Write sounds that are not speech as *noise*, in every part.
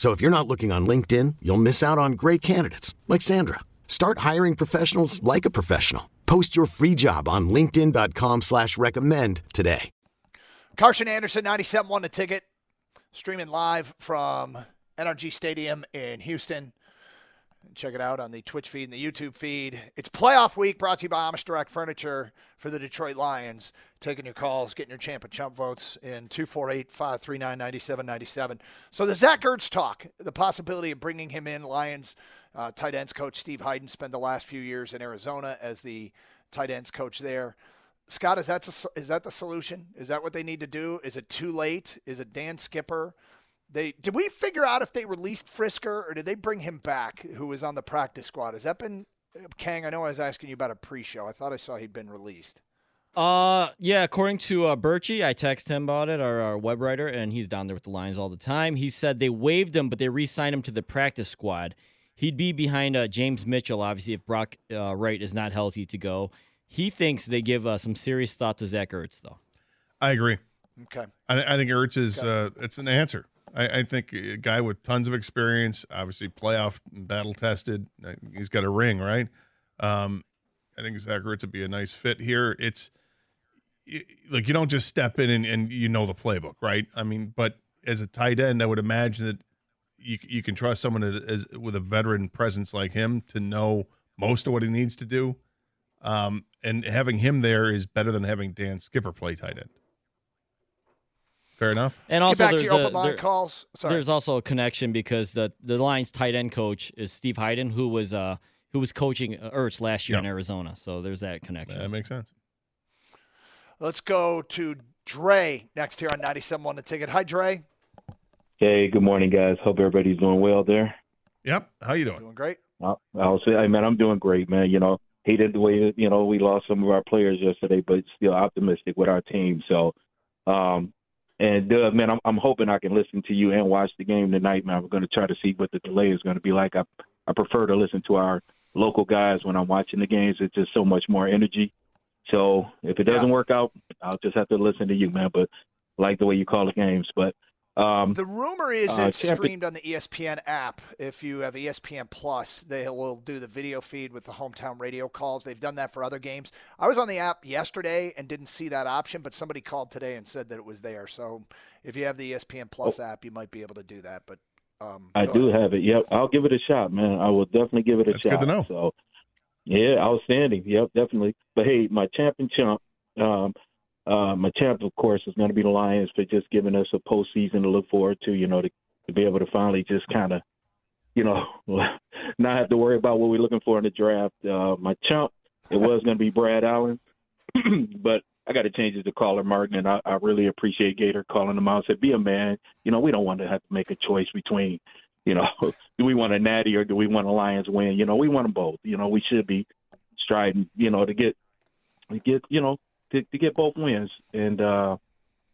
So if you're not looking on LinkedIn, you'll miss out on great candidates like Sandra. Start hiring professionals like a professional. Post your free job on LinkedIn.com slash recommend today. Karsch and Anderson, 97 the ticket, streaming live from NRG Stadium in Houston. Check it out on the Twitch feed and the YouTube feed. It's playoff week brought to you by Amish Direct Furniture for the Detroit Lions. Taking your calls, getting your champ and chump votes in 248 539 9797. So the Zach Ertz talk, the possibility of bringing him in, Lions uh, tight ends coach Steve Heiden spent the last few years in Arizona as the tight ends coach there. Scott, is that, is that the solution? Is that what they need to do? Is it too late? Is it Dan Skipper? They did we figure out if they released Firkser or did they bring him back, who was on the practice squad? Has that been Kang? I know I was asking you about a pre-show. I thought I saw he'd been released. Uh, yeah. According to uh, Birchie, I texted him about it, our, our web writer, and he's down there with the Lions all the time. He said they waived him, but they re-signed him to the practice squad. He'd be behind uh, James Mitchell, obviously, if Brock uh, Wright is not healthy to go. He thinks they give uh, some serious thought to Zach Ertz, though. I agree. Okay. I, I think Ertz is okay. uh, it's an answer. I, I, think a guy with tons of experience, obviously playoff battle tested. Uh, he's got a ring, right? Um, I think Zach Ertz would be a nice fit here. It's like you don't just step in and, and you know the playbook, right? I mean, but as a tight end, I would imagine that you you can trust someone that is, with a veteran presence like him to know most of what he needs to do. Um, and having him there is better than having Dan Skipper play tight end. Fair enough. And also, there's, a, there, calls. there's also a connection because the the Lions tight end coach is Steve Heiden, who was uh who was coaching uh, Ertz last year yep. in Arizona. So there's that connection. That makes sense. Let's go to Dre next here on 97 the ticket. Hi, Dre. Hey, good morning, guys. Hope everybody's doing well there. Yep. How you doing? Doing great. Uh, I'll say, I mean, I'm doing great, man. You know, hated the way you know we lost some of our players yesterday, but still optimistic with our team. So, um, and uh, man, I'm, I'm hoping I can listen to you and watch the game tonight, man. We're going to try to see what the delay is going to be like. I I prefer to listen to our local guys when I'm watching the games. It's just so much more energy. So if it doesn't yeah. work out, I'll just have to listen to you, man. But I like the way you call the games, but um, the rumor is uh, it's streamed on the ESPN app. If you have ESPN Plus, they will do the video feed with the hometown radio calls. They've done that for other games. I was on the app yesterday and didn't see that option, but somebody called today and said that it was there. So if you have the ESPN Plus oh. app, you might be able to do that. But um, I do ahead. have it. Yep, I'll give it a shot, man. I will definitely give it a That's shot. Good to know. So yeah, outstanding. Yep, definitely. But hey, my champion chump. Um, uh, my champ, of course, is going to be the Lions for just giving us a postseason to look forward to. You know, to, to be able to finally just kind of, you know, *laughs* not have to worry about what we're looking for in the draft. Uh, my chump, it was going to be Brad Allen, *clears throat* but I got to change it to Caller Martin, and I, I really appreciate Gator calling him out. Said, "Be a man. You know, we don't want to have to make a choice between, you know, *laughs* do we want a natty or do we want a Lions win? You know, we want them both. You know, we should be striding, you know, to get, get, you know, to, to get both wins. And uh,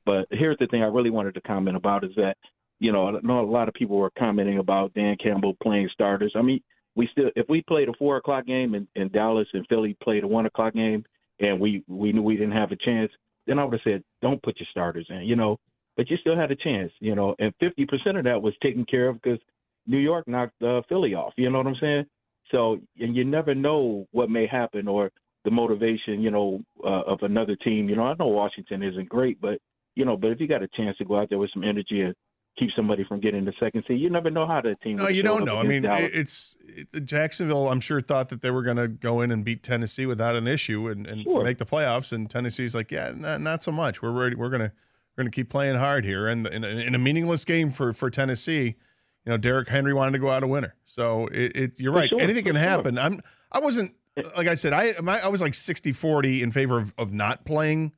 but here's the thing I really wanted to comment about is that you know I know a lot of people were commenting about Dan Campbell playing starters. I mean, we still if we played a four o'clock game and, and Dallas and Philly played a one o'clock game and we we knew we didn't have a chance, then I would have said don't put your starters in. You know, but you still had a chance. You know, and 50% of that was taken care of because New York knocked uh, Philly off. You know what I'm saying? So, and you never know what may happen or the motivation, you know, uh, of another team. You know, I know Washington isn't great, but you know, but if you got a chance to go out there with some energy and keep somebody from getting the second seed. You never know how that team. No, you don't know. I mean, Dallas. it's it, Jacksonville. I'm sure thought that they were going to go in and beat Tennessee without an issue and, and sure. make the playoffs. And Tennessee's like, yeah, not, not so much. We're ready. We're gonna we're gonna keep playing hard here. And in, in, in, a meaningless game for for Tennessee, you know, Derrick Henry wanted to go out a winner. So it, it you're right. Sure, Anything can happen. I'm I wasn't like I said. I I was like 60-40 in favor of, of not playing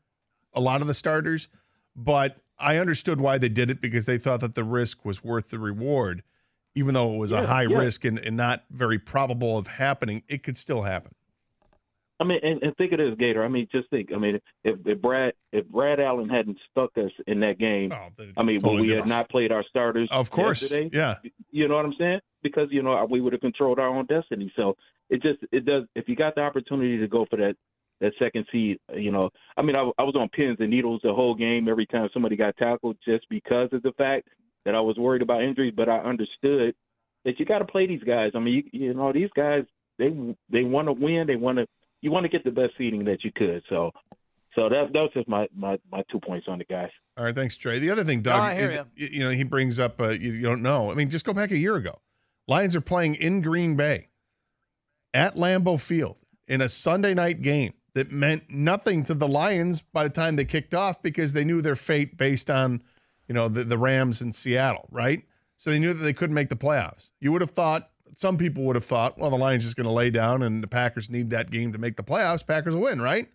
a lot of the starters, but I understood why they did it because they thought that the risk was worth the reward, even though it was yeah, a high yeah. risk and, and not very probable of happening. It could still happen. I mean, and, and think of this, Gator. I mean, just think. I mean, if, if Brad if Brad Allen hadn't stuck us in that game, oh, I mean, totally we had not played our starters, of course, yesterday, yeah. You know what I'm saying? Because you know we would have controlled our own destiny. So it just it does. If you got the opportunity to go for that that second seed. You know, I mean, I, I was on pins and needles the whole game every time somebody got tackled, just because of the fact that I was worried about injuries. But I understood that you got to play these guys. I mean, you, you know, these guys they they want to win. They want to you want to get the best seeding that you could. So. So that that was just my, my, my two points on the guys. All right, thanks, Trey. The other thing, Doug, oh, it, you. you. know, he brings up uh, you, you don't know. I mean, just go back a year ago. Lions are playing in Green Bay at Lambeau Field in a Sunday night game that meant nothing to the Lions by the time they kicked off because they knew their fate based on, you know, the, the Rams in Seattle, right? So they knew that they couldn't make the playoffs. You would have thought, some people would have thought, well, the Lions just going to lay down and the Packers need that game to make the playoffs. Packers will win, right?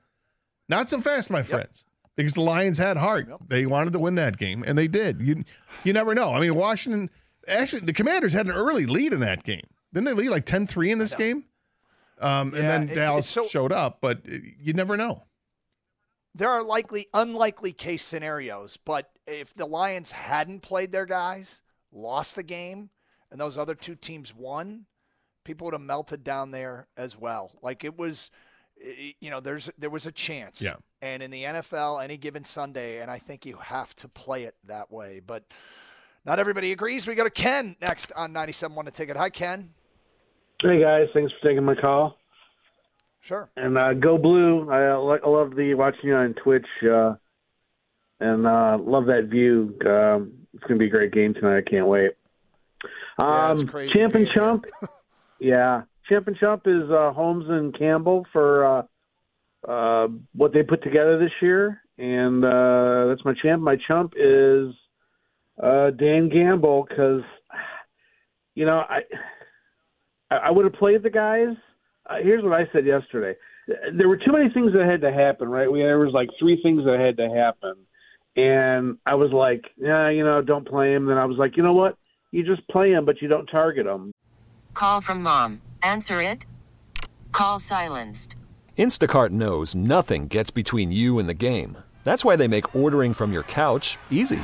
Not so fast, my friends, because the Lions had heart. Yep. They wanted to win that game, and they did. You you never know. I mean, Washington, actually, the Commanders had an early lead in that game. Didn't they lead like 10 3 in this game? Um, and then Dallas so, showed up, but you never know. There are likely unlikely case scenarios, but if the Lions hadn't played their guys, lost the game, and those other two teams won, people would have melted down there as well. Like it was, you know, there's there was a chance. Yeah. And in the NFL, any given Sunday, and I think you have to play it that way. But not everybody agrees. We go to Ken next on 97.1 The Ticket. Hi, Ken. Hey guys, thanks for taking my call. Sure. And uh, go blue. I, I love the watching you on Twitch, uh, and uh, love that view. Um, it's gonna be a great game tonight. I can't wait. Um, yeah, Champ and Chump. *laughs* yeah, Champ and Chump is uh, Holmes and Campbell for uh, uh, what they put together this year, and uh, that's my champ. My chump is uh, Dan Gamble because *sighs* you know I I, would have played the guys. Uh, here's what I said yesterday. There were too many things that had to happen, right? We there was like three things that had to happen, and I was like, yeah, you know, don't play him. Then I was like, you know what? You just play him, but you don't target him. Call from mom. Answer it. Call silenced. Instacart knows nothing gets between you and the game. That's why they make ordering from your couch easy.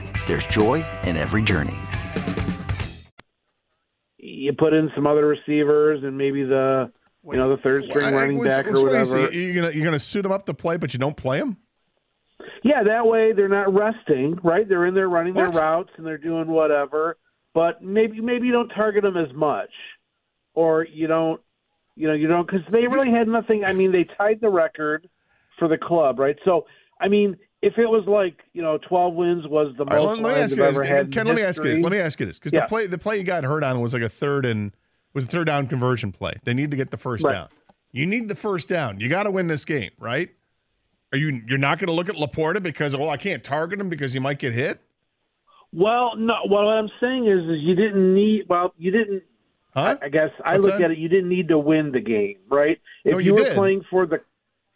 There's joy in every journey. You put in some other receivers and maybe the you know the third string running back or whatever. You're gonna you're gonna suit them up to play, but you don't play them. Yeah, that way they're not resting, right? They're in there running what? their routes and they're doing whatever. But maybe maybe you don't target them as much, or you don't, you know, you don't because they really had nothing. I mean, they tied the record for the club, right? So I mean, if it was like you know twelve wins was the most right, let, me ask you ever had Ken, let me ask you this. Let me ask you this because yeah. the play the play you got hurt on was like a third and was a third down conversion play. They need to get the first right. down. You need the first down. You got to win this game, right? Are you you're not going to look at LaPorta because well I can't target him because he might get hit? Well, no. Well, what I'm saying is, is you didn't need. Well, you didn't. Huh? I, I guess I What's look that? at it. You didn't need to win the game, right? If no, you, you were playing for the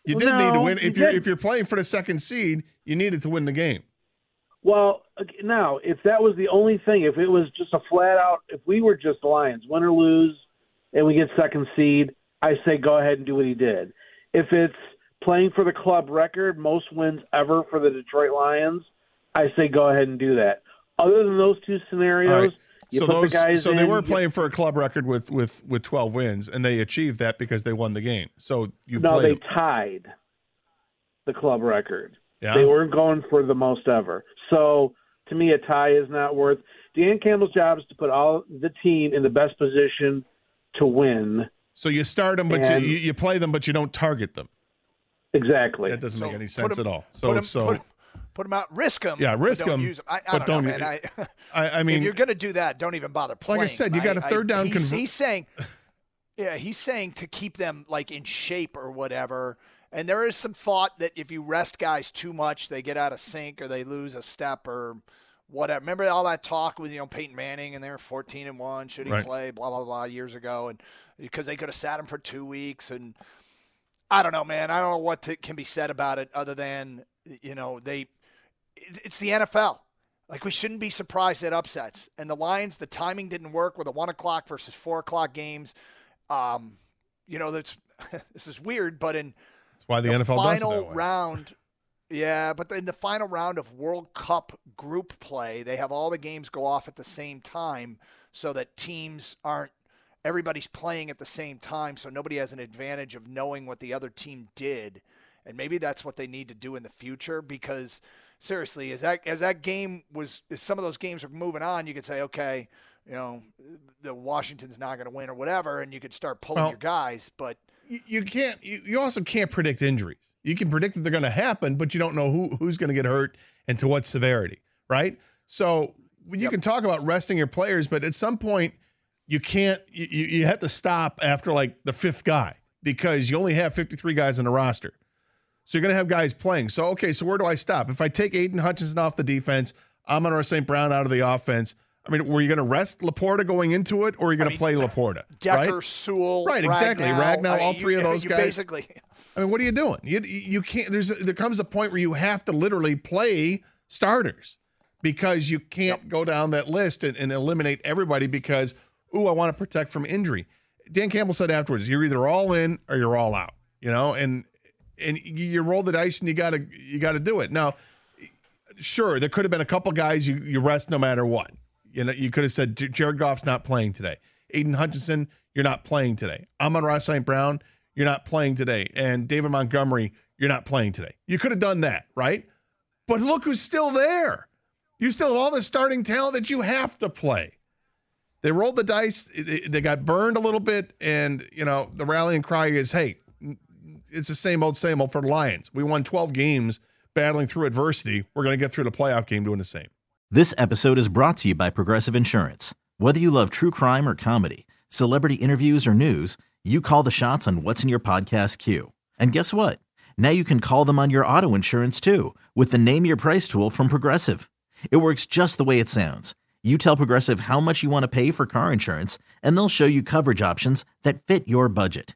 you did no, need to win. If you are if you're playing for the second seed, you needed to win the game. Well, now if that was the only thing, if it was just a flat out, if we were just Lions, win or lose, and we get second seed, I say go ahead and do what he did. If it's playing for the club record, most wins ever for the Detroit Lions, I say go ahead and do that. Other than those two scenarios, you so those, the so in, they were you- playing for a club record with with with 12 wins, and they achieved that because they won the game. So you no, played they tied the club record. Yeah. They weren't going for the most ever. So to me, a tie is not worth. Dan Campbell's job is to put all the team in the best position to win. So you start them, but you, And- you, you play them, but you don't target them. Exactly. That doesn't So make any sense sense 'em- at all. So put 'em- so put 'em- put them out, risk them. Yeah, risk 'em, Use 'em. I, I but don't, don't- man. I, I, I *laughs* mean, if you're going to do that, don't even bother playing. Like I said, you got a third down He's, he's saying, yeah, he's saying to keep them like in shape or whatever. And there is some thought that if you rest guys too much, they get out of sync or they lose a step or whatever. Remember all that talk with you know Peyton Manning and they're 14 and one, should he Right. play? Blah blah blah years ago, and because they could have sat him for two weeks and. I don't know, man. I don't know what to, can be said about it other than you know they. It- It's the NFL. Like we shouldn't be surprised at upsets. And the Lions, the timing didn't work with the one o'clock versus four o'clock games. Um, you know that's *laughs* this is weird, but in that's why the, NFL does it final round. Yeah, but in the final round of World Cup group play, they have all the games go off at the same time so that teams aren't everybody's playing at the same time so nobody has an advantage of knowing what the other team did. And maybe that's what they need to do in the future because seriously, as that as that game was as some of those games are moving on, you could say, okay, you know, the Washington's not going to win or whatever, and you could start pulling Well, your guys. But you, you can't. You, you also can't predict injuries. You can predict that they're going to happen, but you don't know who who's going to get hurt and to what severity, right? So you can talk about resting your players, but at some point you can't. You, you you have to stop after like the fifth guy because you only have 53 guys in the roster. So you're going to have guys playing. So okay, so where do I stop? If I take Aiden Hutchinson off the defense, I'm going Amon St. Brown out of the offense. I mean, were you going to rest LaPorta going into it, or are you going to play LaPorta? *laughs* Decker, right? Sewell, Right, exactly. Ragnow, Ragnow, I mean, all you- three of those you guys. Basically, I mean, what are you doing? You you can't. There's there comes a point where you have to literally play starters because you can't go down that list and, and eliminate everybody because ooh, I want to protect from injury. Dan Campbell said afterwards, you're either all in or you're all out. You know, and and you roll the dice and you got to you got to do it. Now, sure, there could have been a couple guys you you rest no matter what. You know, you could have said Jared Goff's not playing today. Aiden Hutchinson, you're not playing today. Amon-Ra St. Brown, you're not playing today. And David Montgomery, you're not playing today. You could have done that, right? But look who's still there. You still have all the starting talent that you have to play. They rolled the dice. They they got burned a little bit, and you know the rallying cry is, "Hey, it's the same old, same old for the Lions. We won 12 games battling through adversity. We're going to get through the playoff game doing the same." This episode is brought to you by Progressive Insurance. Whether you love true crime or comedy, celebrity interviews or news, you call the shots on what's in your podcast queue. And guess what? Now you can call them on your auto insurance too with the Name Your Price tool from Progressive. It works just the way it sounds. You tell Progressive how much you want to pay for car insurance, and they'll show you coverage options that fit your budget.